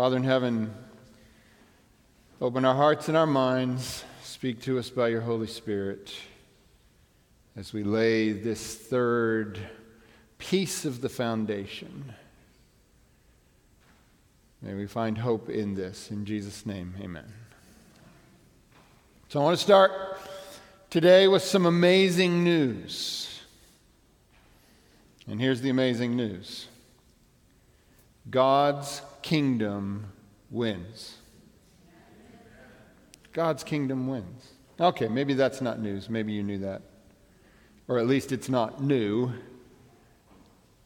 Father in heaven, open our hearts and our minds. Speak to us by your Holy Spirit as we lay this third piece of the foundation. May we find hope in this. In Jesus' name, amen. So I want to start today with some amazing news. And here's the amazing news God's kingdom wins. God's kingdom wins. Okay, maybe that's not news. Maybe you knew that. Or at least it's not new.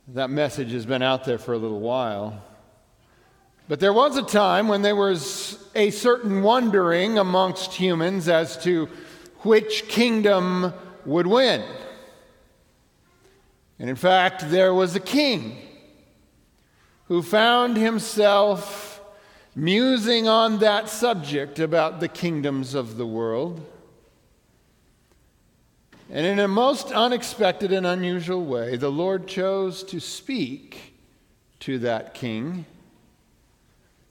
That message has been out there for a little while. But there was a time when there was a certain wondering amongst humans as to which kingdom would win. And in fact, there was a king who found himself musing on that subject about the kingdoms of the world. And in a most unexpected and unusual way, the Lord chose to speak to that king.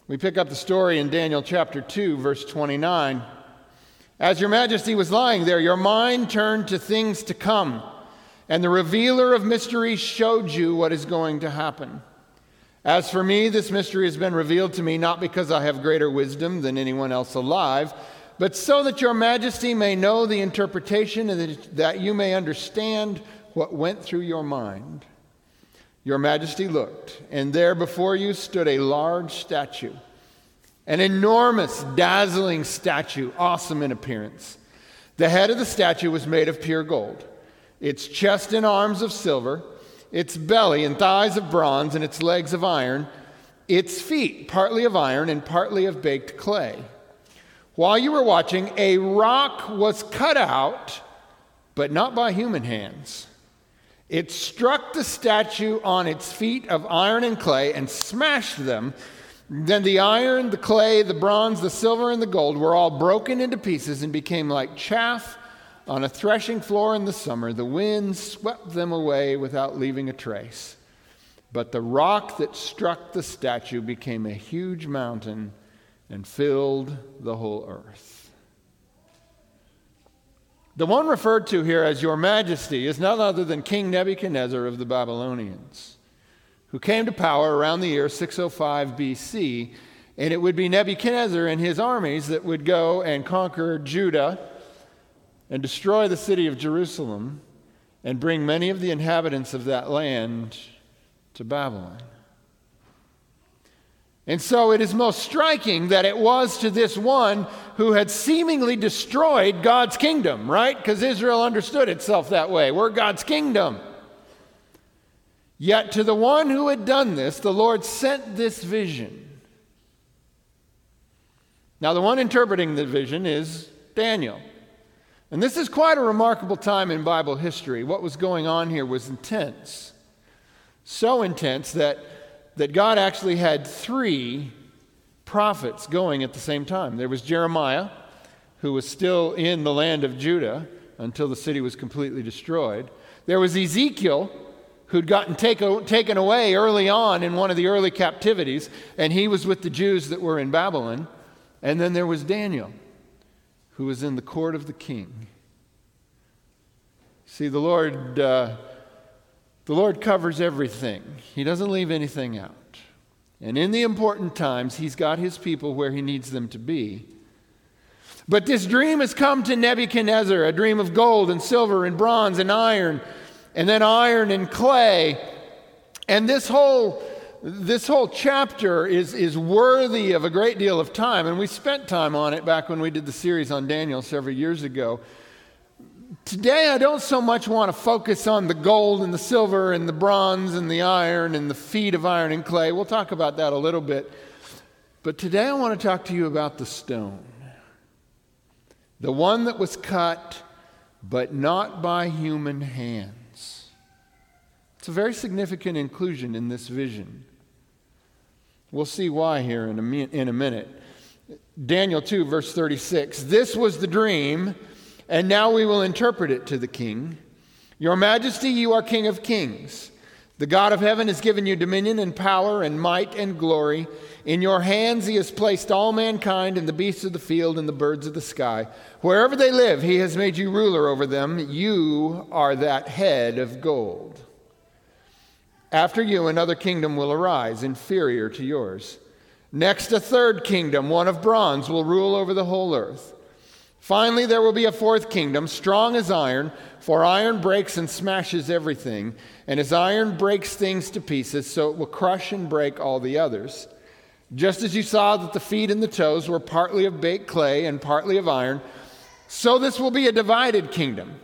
We pick up the story in Daniel chapter 2, verse 29. As your majesty was lying there, your mind turned to things to come, and the revealer of mysteries showed you what is going to happen. As for me, this mystery has been revealed to me not because I have greater wisdom than anyone else alive, but so that your majesty may know the interpretation and that you may understand what went through your mind. Your majesty looked, and there before you stood a large statue, an enormous, dazzling statue, awesome in appearance. The head of the statue was made of pure gold, its chest and arms of silver its belly and thighs of bronze, and its legs of iron, its feet partly of iron and partly of baked clay. While you were watching, a rock was cut out, but not by human hands. It struck the statue on its feet of iron and clay and smashed them. Then the iron, the clay, the bronze, the silver, and the gold were all broken into pieces and became like chaff on a threshing floor in the summer, the wind swept them away without leaving a trace. But the rock that struck the statue became a huge mountain and filled the whole earth. The one referred to here as Your Majesty is none other than King Nebuchadnezzar of the Babylonians, who came to power around the year 605 BC. And it would be Nebuchadnezzar and his armies that would go and conquer Judah and destroy the city of Jerusalem and bring many of the inhabitants of that land to Babylon. And so it is most striking that it was to this one who had seemingly destroyed God's kingdom, right? Because Israel understood itself that way. We're God's kingdom. Yet to the one who had done this, the Lord sent this vision. Now, the one interpreting the vision is Daniel. And this is quite a remarkable time in Bible history. What was going on here was intense. So intense that, that God actually had three prophets going at the same time. There was Jeremiah, who was still in the land of Judah until the city was completely destroyed. There was Ezekiel, who'd gotten take, taken away early on in one of the early captivities, and he was with the Jews that were in Babylon. And then there was Daniel who was in the court of the king. See, the Lord, uh, the Lord covers everything. He doesn't leave anything out. And in the important times, He's got His people where He needs them to be. But this dream has come to Nebuchadnezzar a dream of gold and silver and bronze and iron, and then iron and clay. And this whole this whole chapter is, is worthy of a great deal of time, and we spent time on it back when we did the series on Daniel several years ago. Today, I don't so much want to focus on the gold and the silver and the bronze and the iron and the feet of iron and clay. We'll talk about that a little bit. But today, I want to talk to you about the stone the one that was cut, but not by human hands. It's a very significant inclusion in this vision. We'll see why here in a, in a minute. Daniel 2, verse 36. This was the dream, and now we will interpret it to the king. Your Majesty, you are King of kings. The God of heaven has given you dominion and power and might and glory. In your hands he has placed all mankind and the beasts of the field and the birds of the sky. Wherever they live, he has made you ruler over them. You are that head of gold. After you, another kingdom will arise, inferior to yours. Next, a third kingdom, one of bronze, will rule over the whole earth. Finally, there will be a fourth kingdom, strong as iron, for iron breaks and smashes everything, and as iron breaks things to pieces, so it will crush and break all the others. Just as you saw that the feet and the toes were partly of baked clay and partly of iron, so this will be a divided kingdom.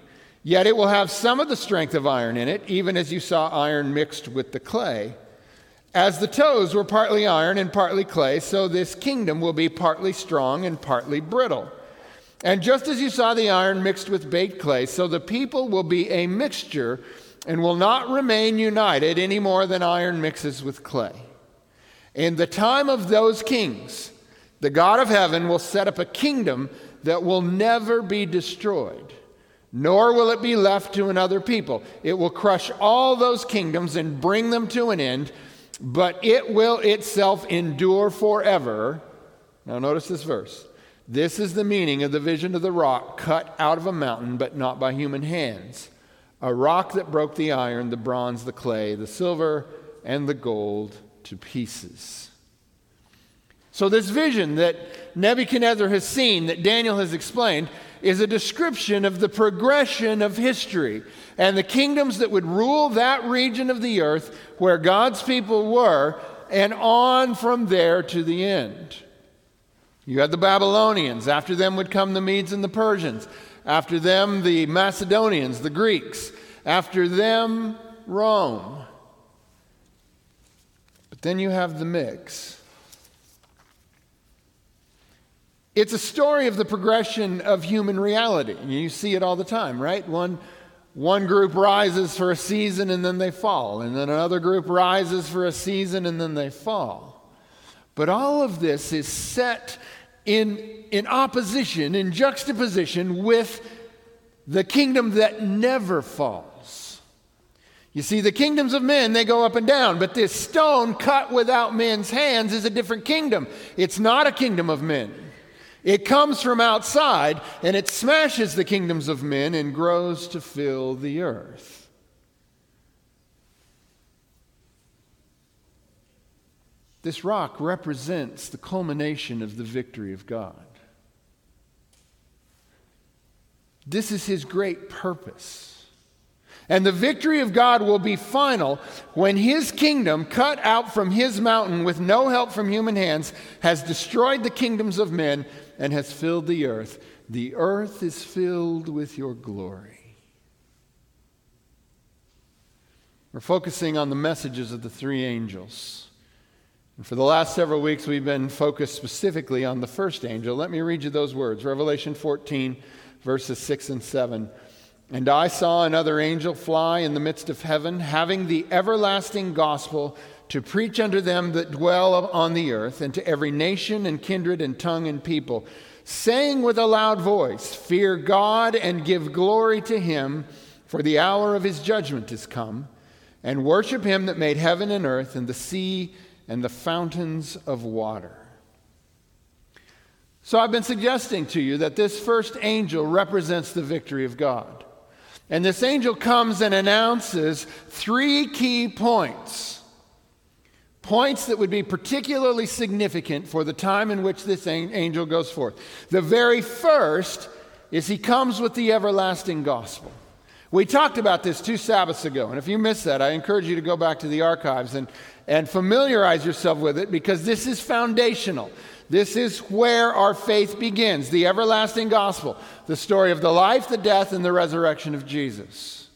Yet it will have some of the strength of iron in it, even as you saw iron mixed with the clay. As the toes were partly iron and partly clay, so this kingdom will be partly strong and partly brittle. And just as you saw the iron mixed with baked clay, so the people will be a mixture and will not remain united any more than iron mixes with clay. In the time of those kings, the God of heaven will set up a kingdom that will never be destroyed, nor will it be left to another people. It will crush all those kingdoms and bring them to an end, but it will itself endure forever. Now, notice this verse. This is the meaning of the vision of the rock cut out of a mountain, but not by human hands. A rock that broke the iron, the bronze, the clay, the silver, and the gold to pieces. So, this vision that Nebuchadnezzar has seen, that Daniel has explained, is a description of the progression of history and the kingdoms that would rule that region of the earth where God's people were, and on from there to the end. You had the Babylonians. After them would come the Medes and the Persians. After them, the Macedonians, the Greeks. After them, Rome. But then you have the mix. It's a story of the progression of human reality. You see it all the time, right? One, one group rises for a season and then they fall, and then another group rises for a season and then they fall. But all of this is set in, in opposition, in juxtaposition with the kingdom that never falls. You see, the kingdoms of men, they go up and down, but this stone cut without men's hands is a different kingdom. It's not a kingdom of men. It comes from outside and it smashes the kingdoms of men and grows to fill the earth. This rock represents the culmination of the victory of God. This is his great purpose. And the victory of God will be final when his kingdom, cut out from his mountain with no help from human hands, has destroyed the kingdoms of men and has filled the earth. The earth is filled with your glory. We're focusing on the messages of the three angels. And for the last several weeks, we've been focused specifically on the first angel. Let me read you those words Revelation 14, verses 6 and 7. And I saw another angel fly in the midst of heaven, having the everlasting gospel to preach unto them that dwell on the earth, and to every nation and kindred and tongue and people, saying with a loud voice, Fear God and give glory to him, for the hour of his judgment is come, and worship him that made heaven and earth, and the sea and the fountains of water. So I've been suggesting to you that this first angel represents the victory of God. And this angel comes and announces three key points. Points that would be particularly significant for the time in which this angel goes forth. The very first is he comes with the everlasting gospel. We talked about this two Sabbaths ago, and if you missed that, I encourage you to go back to the archives and, and familiarize yourself with it because this is foundational. This is where our faith begins the everlasting gospel, the story of the life, the death, and the resurrection of Jesus.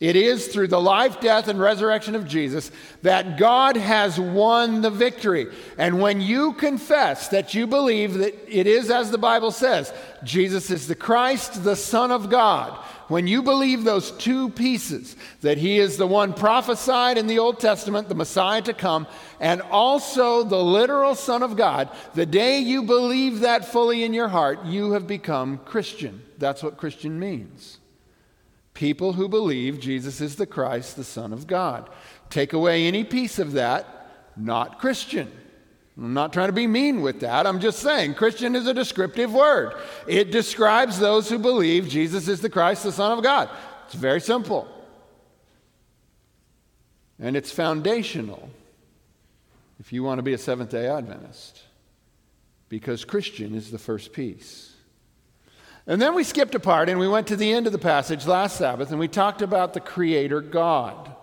It is through the life, death, and resurrection of Jesus that God has won the victory. And when you confess that you believe that it is as the Bible says, Jesus is the Christ, the Son of God, when you believe those two pieces, that he is the one prophesied in the Old Testament, the Messiah to come, and also the literal Son of God, the day you believe that fully in your heart, you have become Christian. That's what Christian means. People who believe Jesus is the Christ, the Son of God. Take away any piece of that, not Christian. I'm not trying to be mean with that. I'm just saying Christian is a descriptive word. It describes those who believe Jesus is the Christ, the Son of God. It's very simple. And it's foundational if you want to be a Seventh day Adventist, because Christian is the first piece. And then we skipped a part and we went to the end of the passage last Sabbath and we talked about the Creator God.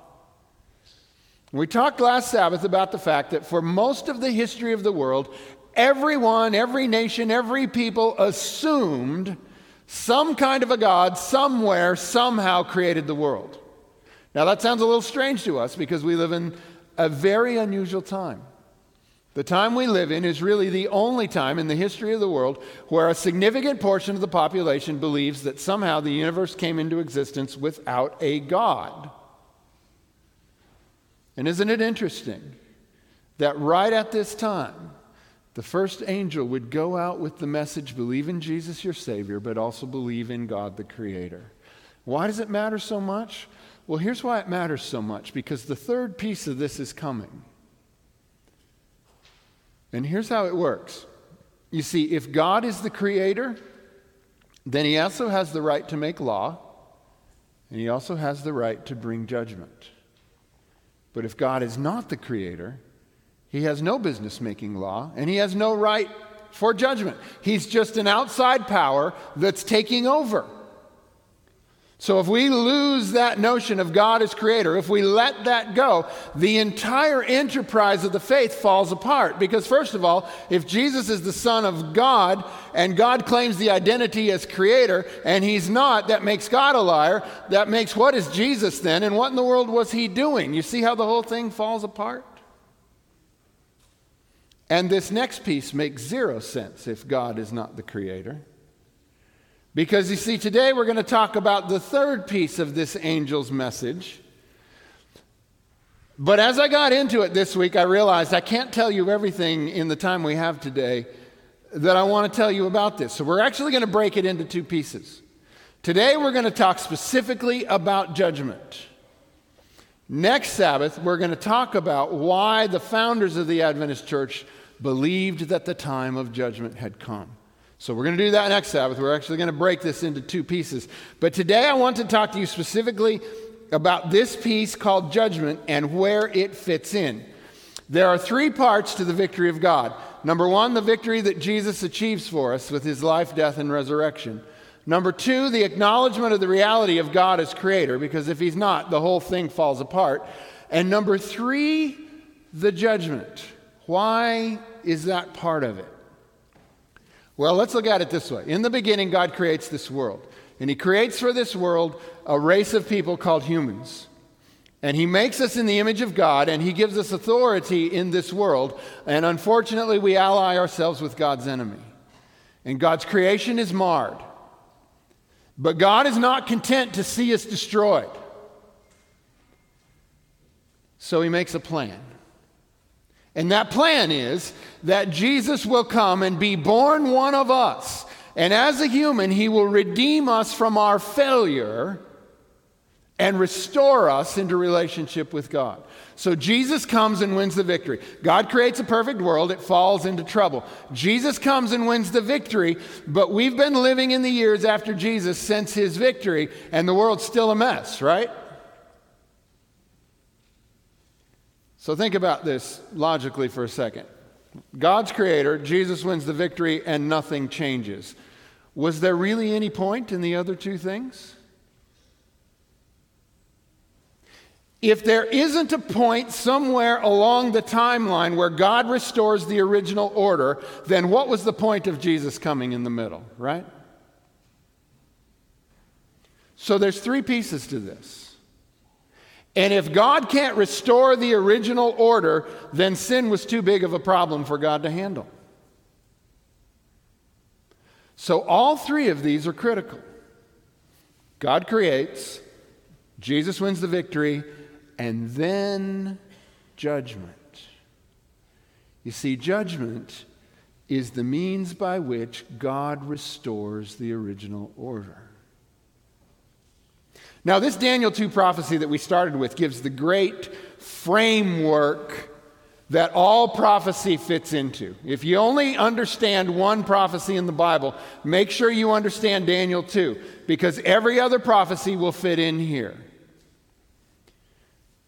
We talked last Sabbath about the fact that for most of the history of the world, everyone, every nation, every people assumed some kind of a God somewhere, somehow created the world. Now, that sounds a little strange to us because we live in a very unusual time. The time we live in is really the only time in the history of the world where a significant portion of the population believes that somehow the universe came into existence without a God. And isn't it interesting that right at this time, the first angel would go out with the message believe in Jesus, your Savior, but also believe in God, the Creator. Why does it matter so much? Well, here's why it matters so much because the third piece of this is coming. And here's how it works you see, if God is the creator, then he also has the right to make law, and he also has the right to bring judgment. But if God is not the creator, he has no business making law, and he has no right for judgment. He's just an outside power that's taking over. So if we lose that notion of God as creator, if we let that go, the entire enterprise of the faith falls apart. Because, first of all, if Jesus is the Son of God and God claims the identity as creator and he's not, that makes God a liar. That makes what is Jesus then? And what in the world was he doing? You see how the whole thing falls apart? And this next piece makes zero sense if God is not the creator. Because you see, today we're going to talk about the third piece of this angel's message. But as I got into it this week, I realized I can't tell you everything in the time we have today that I want to tell you about this. So we're actually going to break it into two pieces. Today we're going to talk specifically about judgment. Next Sabbath, we're going to talk about why the founders of the Adventist church believed that the time of judgment had come. So we're going to do that next Sabbath. We're actually going to break this into two pieces. But today I want to talk to you specifically about this piece called judgment and where it fits in. There are three parts to the victory of God. Number one, the victory that Jesus achieves for us with his life, death, and resurrection. Number two, the acknowledgement of the reality of God as creator, because if he's not, the whole thing falls apart. And number three, the judgment. Why is that part of it? Well, let's look at it this way. In the beginning, God creates this world. And He creates for this world a race of people called humans. And He makes us in the image of God, and He gives us authority in this world. And unfortunately, we ally ourselves with God's enemy. And God's creation is marred. But God is not content to see us destroyed. So He makes a plan. And that plan is that Jesus will come and be born one of us. And as a human, he will redeem us from our failure and restore us into relationship with God. So Jesus comes and wins the victory. God creates a perfect world, it falls into trouble. Jesus comes and wins the victory, but we've been living in the years after Jesus since his victory, and the world's still a mess, right? So think about this logically for a second. God's creator, Jesus wins the victory, and nothing changes. Was there really any point in the other two things? If there isn't a point somewhere along the timeline where God restores the original order, then what was the point of Jesus coming in the middle, right? So there's three pieces to this. And if God can't restore the original order, then sin was too big of a problem for God to handle. So all three of these are critical. God creates, Jesus wins the victory, and then judgment. You see, judgment is the means by which God restores the original order. Now, this Daniel 2 prophecy that we started with gives the great framework that all prophecy fits into. If you only understand one prophecy in the Bible, make sure you understand Daniel 2, because every other prophecy will fit in here.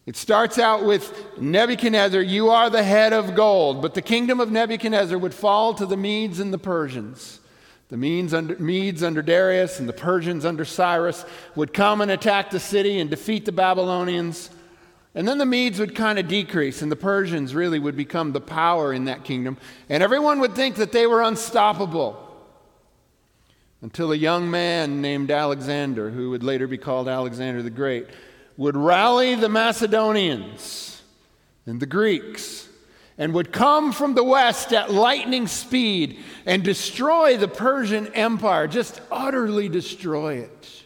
It starts out with Nebuchadnezzar, you are the head of gold, but the kingdom of Nebuchadnezzar would fall to the Medes and the Persians. The Medes under, Medes under Darius and the Persians under Cyrus would come and attack the city and defeat the Babylonians. And then the Medes would kind of decrease, and the Persians really would become the power in that kingdom. And everyone would think that they were unstoppable. Until a young man named Alexander, who would later be called Alexander the Great, would rally the Macedonians and the Greeks and would come from the west at lightning speed and destroy the Persian Empire, just utterly destroy it.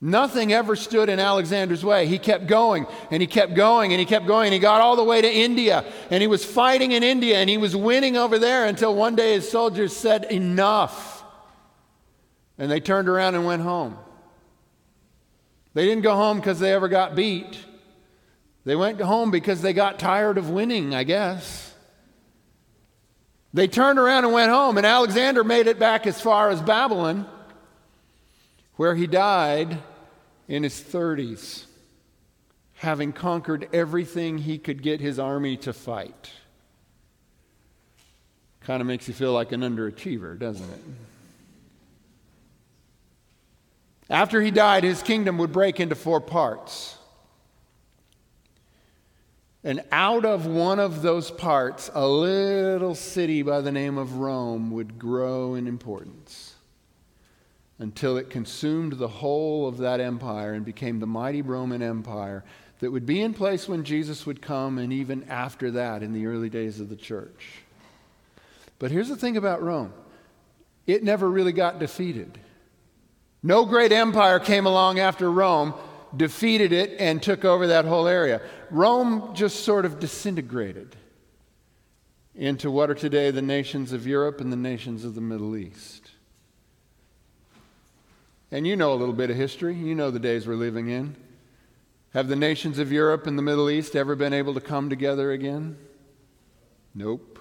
Nothing ever stood in Alexander's way. He kept going and he kept going and he kept going. And he got all the way to India and he was fighting in India and he was winning over there until one day his soldiers said, Enough. And they turned around and went home. They didn't go home because they ever got beat. They went home because they got tired of winning, I guess. They turned around and went home, and Alexander made it back as far as Babylon, where he died in his 30s, having conquered everything he could get his army to fight. Kind of makes you feel like an underachiever, doesn't it? After he died, his kingdom would break into four parts. And out of one of those parts, a little city by the name of Rome would grow in importance until it consumed the whole of that empire and became the mighty Roman Empire that would be in place when Jesus would come and even after that in the early days of the church. But here's the thing about Rome it never really got defeated. No great empire came along after Rome, defeated it, and took over that whole area. Rome just sort of disintegrated into what are today the nations of Europe and the nations of the Middle East. And you know a little bit of history. You know the days we're living in. Have the nations of Europe and the Middle East ever been able to come together again? Nope.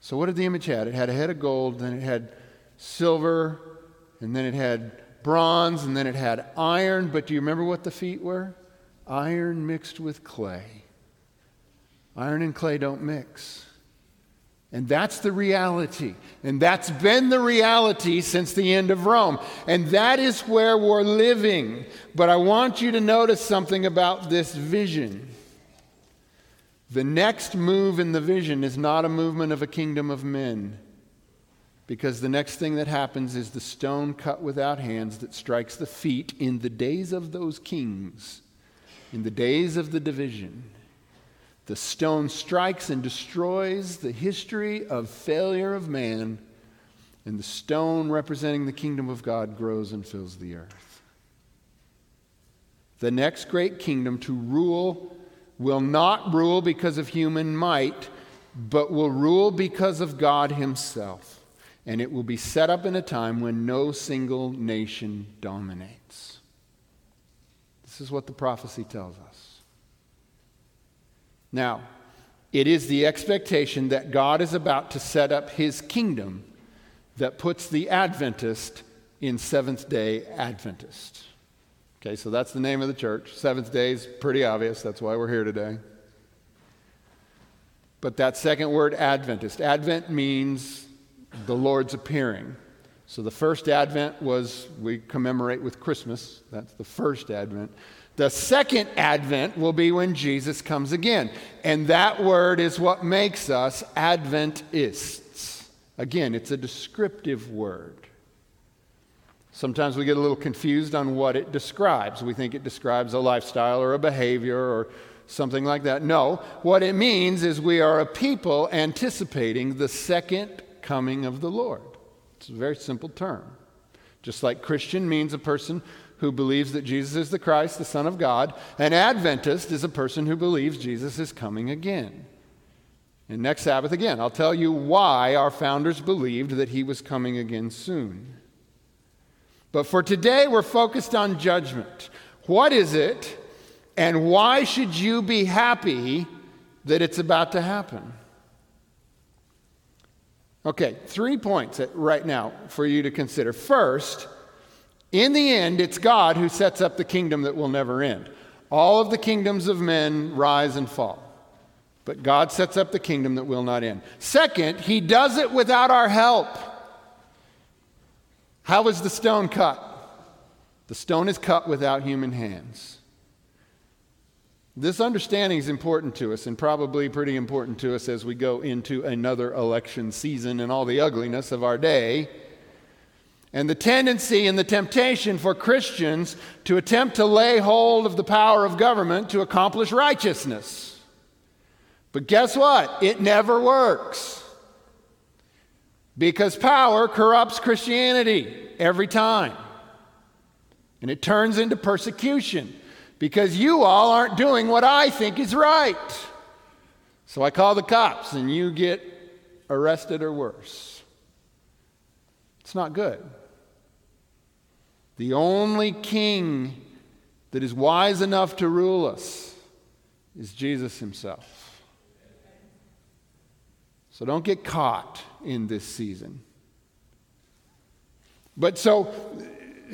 So, what did the image have? It had a head of gold, then it had silver, and then it had bronze, and then it had iron. But do you remember what the feet were? Iron mixed with clay. Iron and clay don't mix. And that's the reality. And that's been the reality since the end of Rome. And that is where we're living. But I want you to notice something about this vision. The next move in the vision is not a movement of a kingdom of men. Because the next thing that happens is the stone cut without hands that strikes the feet in the days of those kings, in the days of the division. The stone strikes and destroys the history of failure of man, and the stone representing the kingdom of God grows and fills the earth. The next great kingdom to rule will not rule because of human might, but will rule because of God Himself and it will be set up in a time when no single nation dominates. This is what the prophecy tells us. Now, it is the expectation that God is about to set up his kingdom that puts the Adventist in Seventh day Adventist. Okay, so that's the name of the church. Seventh day is pretty obvious. That's why we're here today. But that second word, Adventist, Advent means the Lord's appearing. So the first Advent was, we commemorate with Christmas. That's the first Advent. The second Advent will be when Jesus comes again. And that word is what makes us Adventists. Again, it's a descriptive word. Sometimes we get a little confused on what it describes. We think it describes a lifestyle or a behavior or something like that. No, what it means is we are a people anticipating the second coming of the Lord. It's a very simple term. Just like Christian means a person who believes that Jesus is the Christ, the Son of God, an Adventist is a person who believes Jesus is coming again. And next Sabbath, again, I'll tell you why our founders believed that he was coming again soon. But for today, we're focused on judgment. What is it, and why should you be happy that it's about to happen? Okay, three points right now for you to consider. First, in the end, it's God who sets up the kingdom that will never end. All of the kingdoms of men rise and fall, but God sets up the kingdom that will not end. Second, He does it without our help. How was the stone cut? The stone is cut without human hands. This understanding is important to us and probably pretty important to us as we go into another election season and all the ugliness of our day. And the tendency and the temptation for Christians to attempt to lay hold of the power of government to accomplish righteousness. But guess what? It never works. Because power corrupts Christianity every time. And it turns into persecution because you all aren't doing what I think is right. So I call the cops and you get arrested or worse. It's not good. The only king that is wise enough to rule us is Jesus himself. So don't get caught in this season. But so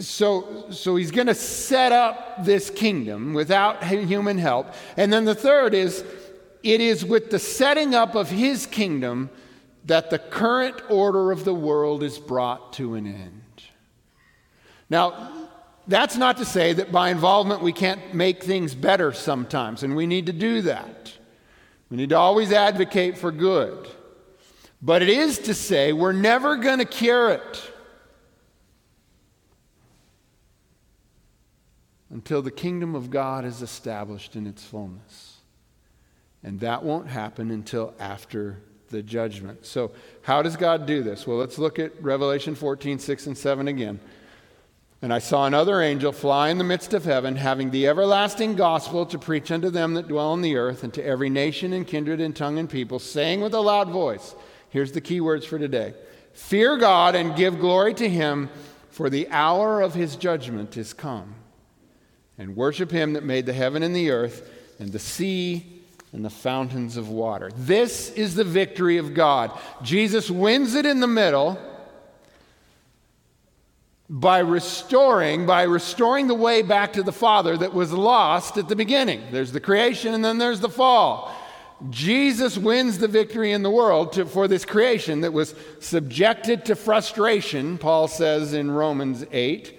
so, so he's going to set up this kingdom without human help. And then the third is it is with the setting up of his kingdom that the current order of the world is brought to an end. Now, that's not to say that by involvement we can't make things better sometimes, and we need to do that. We need to always advocate for good. But it is to say we're never going to cure it. Until the kingdom of God is established in its fullness. And that won't happen until after the judgment. So, how does God do this? Well, let's look at Revelation 14, 6 and 7 again. And I saw another angel fly in the midst of heaven, having the everlasting gospel to preach unto them that dwell on the earth, and to every nation and kindred and tongue and people, saying with a loud voice, Here's the key words for today Fear God and give glory to him, for the hour of his judgment is come and worship him that made the heaven and the earth and the sea and the fountains of water. This is the victory of God. Jesus wins it in the middle by restoring by restoring the way back to the father that was lost at the beginning there's the creation and then there's the fall jesus wins the victory in the world to, for this creation that was subjected to frustration paul says in romans 8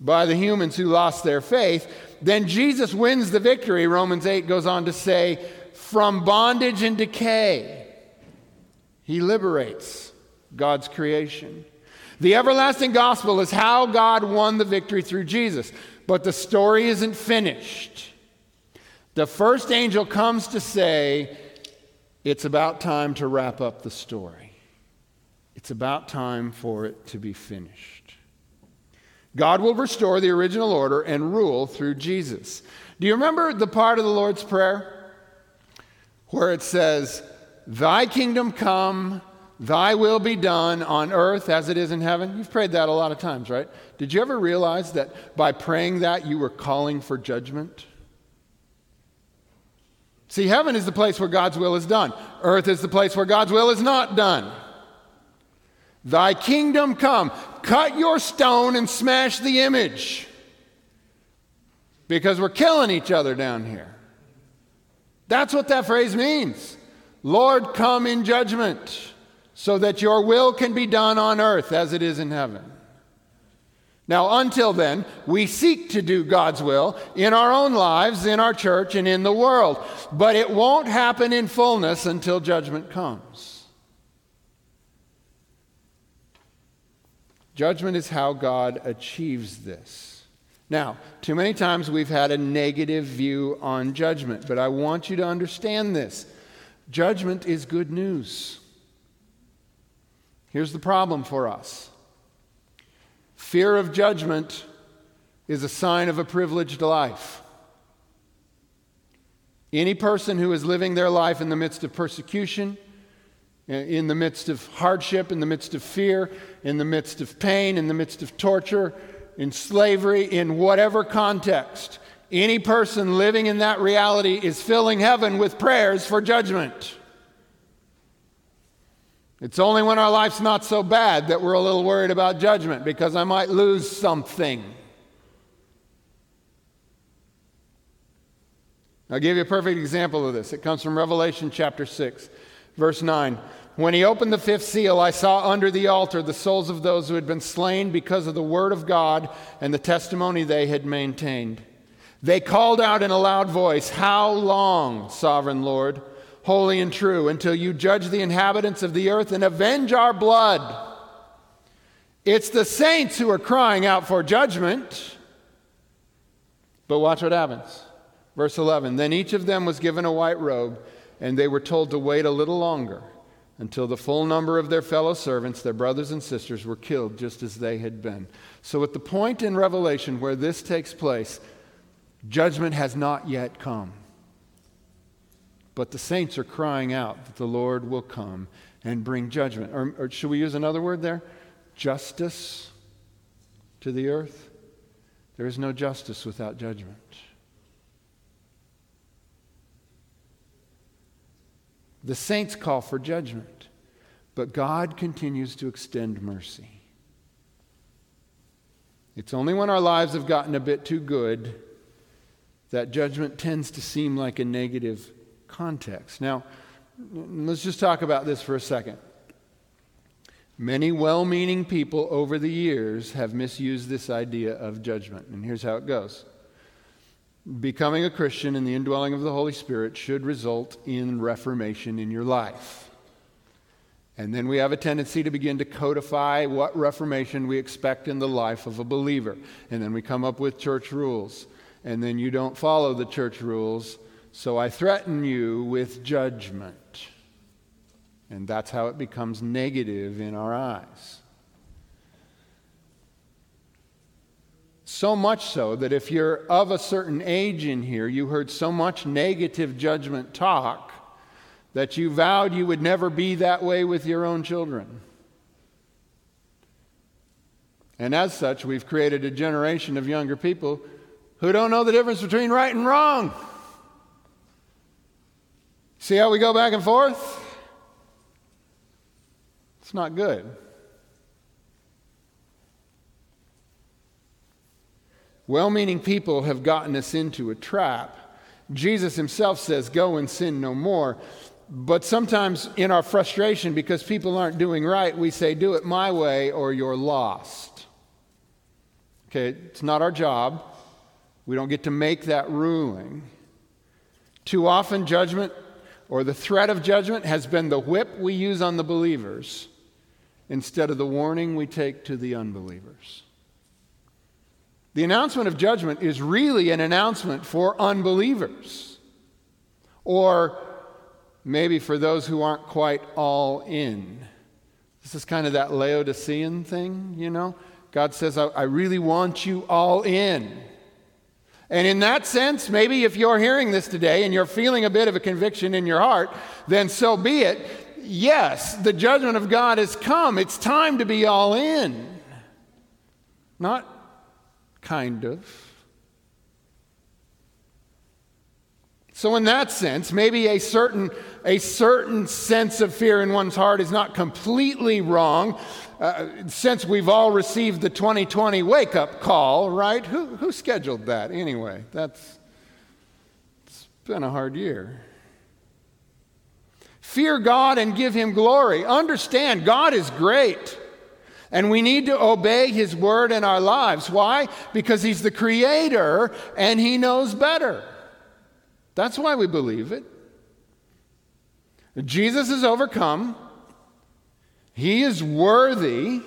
by the humans who lost their faith, then Jesus wins the victory, Romans 8 goes on to say, from bondage and decay. He liberates God's creation. The everlasting gospel is how God won the victory through Jesus. But the story isn't finished. The first angel comes to say, It's about time to wrap up the story. It's about time for it to be finished. God will restore the original order and rule through Jesus. Do you remember the part of the Lord's Prayer where it says, Thy kingdom come, thy will be done on earth as it is in heaven? You've prayed that a lot of times, right? Did you ever realize that by praying that you were calling for judgment? See, heaven is the place where God's will is done, earth is the place where God's will is not done. Thy kingdom come. Cut your stone and smash the image. Because we're killing each other down here. That's what that phrase means. Lord, come in judgment so that your will can be done on earth as it is in heaven. Now, until then, we seek to do God's will in our own lives, in our church, and in the world. But it won't happen in fullness until judgment comes. Judgment is how God achieves this. Now, too many times we've had a negative view on judgment, but I want you to understand this. Judgment is good news. Here's the problem for us fear of judgment is a sign of a privileged life. Any person who is living their life in the midst of persecution, in the midst of hardship, in the midst of fear, in the midst of pain, in the midst of torture, in slavery, in whatever context. Any person living in that reality is filling heaven with prayers for judgment. It's only when our life's not so bad that we're a little worried about judgment because I might lose something. I'll give you a perfect example of this. It comes from Revelation chapter 6, verse 9. When he opened the fifth seal, I saw under the altar the souls of those who had been slain because of the word of God and the testimony they had maintained. They called out in a loud voice, How long, sovereign Lord, holy and true, until you judge the inhabitants of the earth and avenge our blood? It's the saints who are crying out for judgment. But watch what happens. Verse 11 Then each of them was given a white robe, and they were told to wait a little longer until the full number of their fellow servants, their brothers and sisters, were killed just as they had been. So, at the point in Revelation where this takes place, judgment has not yet come. But the saints are crying out that the Lord will come and bring judgment. Or, or should we use another word there? Justice to the earth. There is no justice without judgment. The saints call for judgment, but God continues to extend mercy. It's only when our lives have gotten a bit too good that judgment tends to seem like a negative context. Now, let's just talk about this for a second. Many well meaning people over the years have misused this idea of judgment, and here's how it goes. Becoming a Christian and the indwelling of the Holy Spirit should result in reformation in your life. And then we have a tendency to begin to codify what reformation we expect in the life of a believer. And then we come up with church rules. And then you don't follow the church rules, so I threaten you with judgment. And that's how it becomes negative in our eyes. So much so that if you're of a certain age in here, you heard so much negative judgment talk that you vowed you would never be that way with your own children. And as such, we've created a generation of younger people who don't know the difference between right and wrong. See how we go back and forth? It's not good. Well meaning people have gotten us into a trap. Jesus himself says, Go and sin no more. But sometimes in our frustration, because people aren't doing right, we say, Do it my way or you're lost. Okay, it's not our job. We don't get to make that ruling. Too often, judgment or the threat of judgment has been the whip we use on the believers instead of the warning we take to the unbelievers. The announcement of judgment is really an announcement for unbelievers, or maybe for those who aren't quite all in. This is kind of that Laodicean thing, you know? God says, I, I really want you all in. And in that sense, maybe if you're hearing this today and you're feeling a bit of a conviction in your heart, then so be it. Yes, the judgment of God has come. It's time to be all in. Not kind of. So, in that sense, maybe a certain, a certain sense of fear in one's heart is not completely wrong, uh, since we've all received the 2020 wake up call, right? Who, who scheduled that anyway? That's it's been a hard year. Fear God and give Him glory. Understand, God is great. And we need to obey His word in our lives. Why? Because He's the Creator and He knows better. That's why we believe it. Jesus is overcome, He is worthy.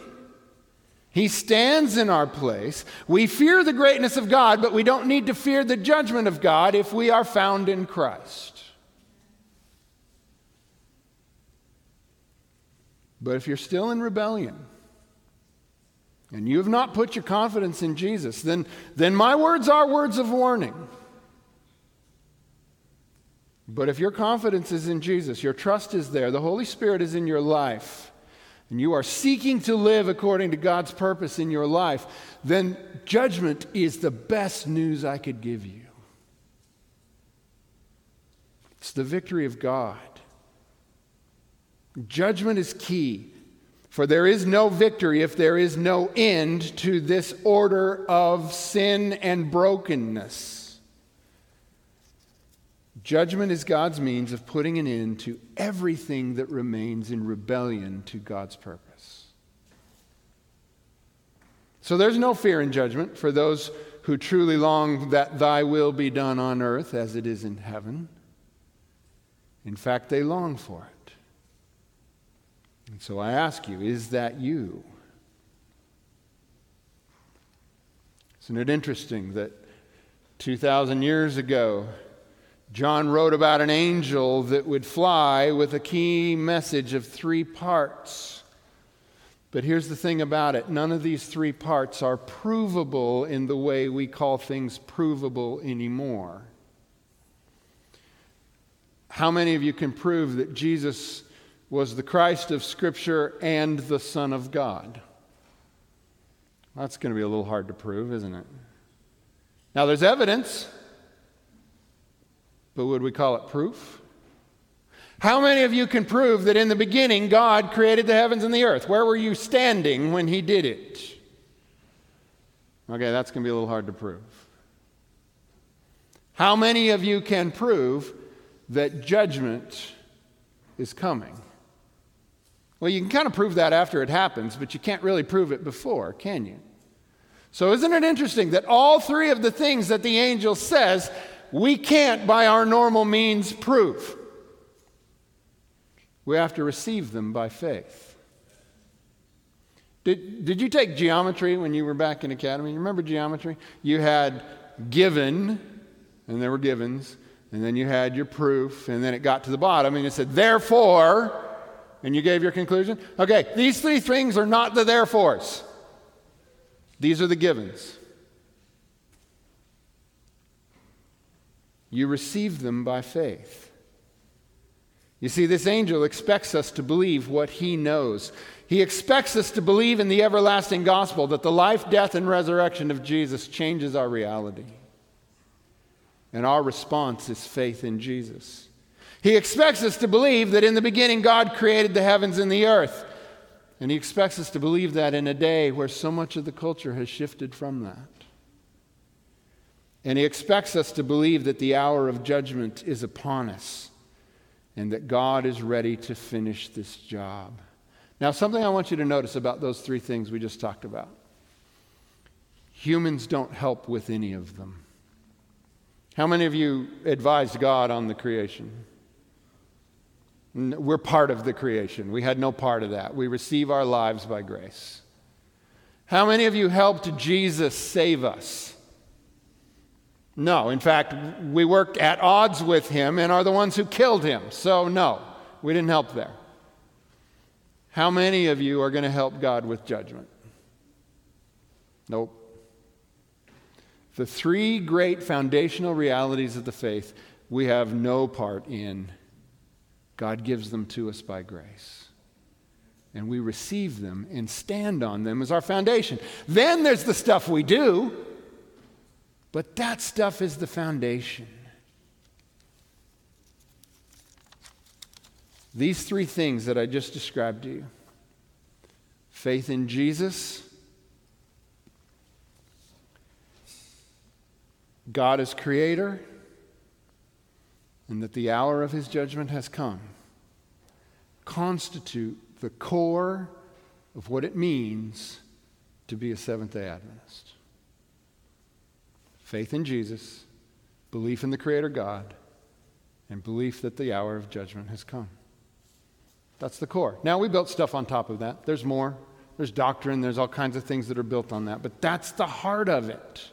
He stands in our place. We fear the greatness of God, but we don't need to fear the judgment of God if we are found in Christ. But if you're still in rebellion, and you have not put your confidence in Jesus, then, then my words are words of warning. But if your confidence is in Jesus, your trust is there, the Holy Spirit is in your life, and you are seeking to live according to God's purpose in your life, then judgment is the best news I could give you. It's the victory of God. Judgment is key, for there is no victory if there is no end to this order of sin and brokenness. Judgment is God's means of putting an end to everything that remains in rebellion to God's purpose. So there's no fear in judgment for those who truly long that thy will be done on earth as it is in heaven. In fact, they long for it. And so I ask you, is that you? Isn't it interesting that 2,000 years ago, John wrote about an angel that would fly with a key message of three parts. But here's the thing about it none of these three parts are provable in the way we call things provable anymore. How many of you can prove that Jesus was the Christ of Scripture and the Son of God? That's going to be a little hard to prove, isn't it? Now, there's evidence. But would we call it proof? How many of you can prove that in the beginning God created the heavens and the earth? Where were you standing when He did it? Okay, that's going to be a little hard to prove. How many of you can prove that judgment is coming? Well, you can kind of prove that after it happens, but you can't really prove it before, can you? So, isn't it interesting that all three of the things that the angel says we can't, by our normal means, prove. We have to receive them by faith. Did, did you take geometry when you were back in academy? You remember geometry? You had given, and there were givens, and then you had your proof, and then it got to the bottom, and it said, therefore, and you gave your conclusion. Okay, these three things are not the therefores, these are the givens. You receive them by faith. You see, this angel expects us to believe what he knows. He expects us to believe in the everlasting gospel that the life, death, and resurrection of Jesus changes our reality. And our response is faith in Jesus. He expects us to believe that in the beginning God created the heavens and the earth. And he expects us to believe that in a day where so much of the culture has shifted from that. And he expects us to believe that the hour of judgment is upon us and that God is ready to finish this job. Now, something I want you to notice about those three things we just talked about humans don't help with any of them. How many of you advised God on the creation? We're part of the creation. We had no part of that. We receive our lives by grace. How many of you helped Jesus save us? No, in fact, we worked at odds with him and are the ones who killed him. So, no, we didn't help there. How many of you are going to help God with judgment? Nope. The three great foundational realities of the faith we have no part in. God gives them to us by grace. And we receive them and stand on them as our foundation. Then there's the stuff we do. But that stuff is the foundation. These three things that I just described to you faith in Jesus, God as creator, and that the hour of his judgment has come constitute the core of what it means to be a Seventh day Adventist faith in Jesus, belief in the Creator God, and belief that the hour of judgment has come. That's the core. Now, we built stuff on top of that. There's more. There's doctrine, there's all kinds of things that are built on that, but that's the heart of it.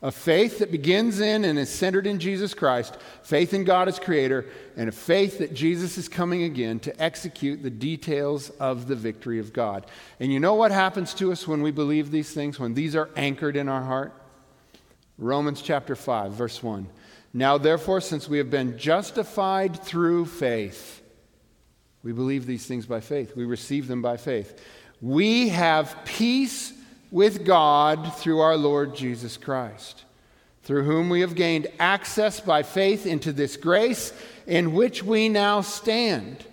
A faith that begins in and is centered in Jesus Christ, faith in God as creator, and a faith that Jesus is coming again to execute the details of the victory of God. And you know what happens to us when we believe these things, when these are anchored in our heart? Romans chapter 5, verse 1. Now, therefore, since we have been justified through faith, We believe these things by faith, we receive them by faith. We have peace with God through our Lord Jesus Christ, through whom we have gained access by faith into this grace in which we now stand.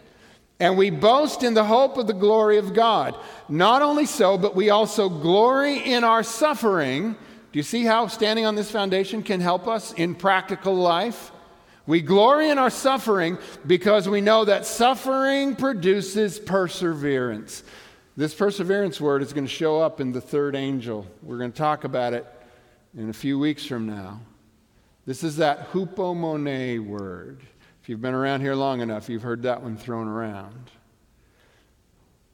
And we boast in the hope of the glory of God. Not only so, but we also glory in our suffering. Do you see how standing on this foundation can help us in practical life? We glory in our suffering because we know that suffering produces perseverance. This perseverance word is going to show up in the third angel. We're going to talk about it in a few weeks from now. This is that hupomone word. If you've been around here long enough, you've heard that one thrown around.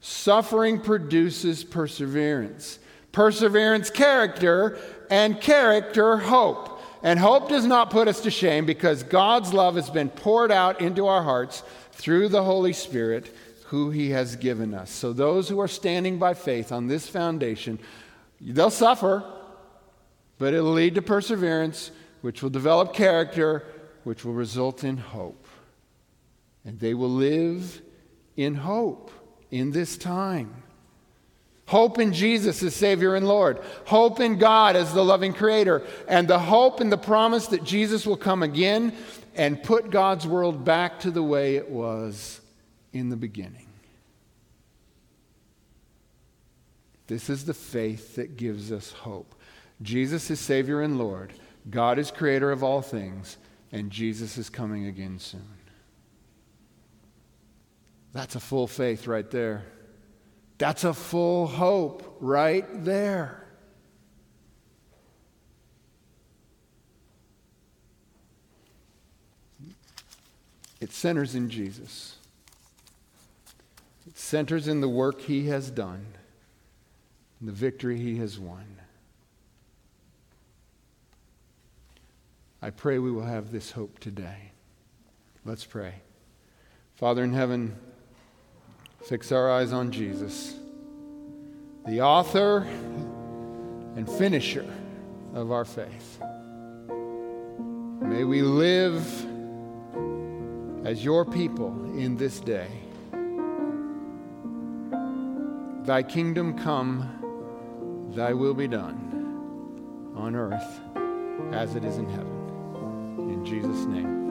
Suffering produces perseverance. Perseverance, character, and character, hope. And hope does not put us to shame because God's love has been poured out into our hearts through the Holy Spirit who he has given us. So, those who are standing by faith on this foundation, they'll suffer, but it'll lead to perseverance, which will develop character, which will result in hope. And they will live in hope in this time. Hope in Jesus as Savior and Lord. Hope in God as the loving Creator. And the hope in the promise that Jesus will come again and put God's world back to the way it was in the beginning. This is the faith that gives us hope. Jesus is Savior and Lord. God is creator of all things, and Jesus is coming again soon. That's a full faith right there. That's a full hope right there. It centers in Jesus. It centers in the work he has done the victory he has won. I pray we will have this hope today. Let's pray. Father in heaven, fix our eyes on Jesus, the author and finisher of our faith. May we live as your people in this day. Thy kingdom come Thy will be done on earth as it is in heaven. In Jesus' name.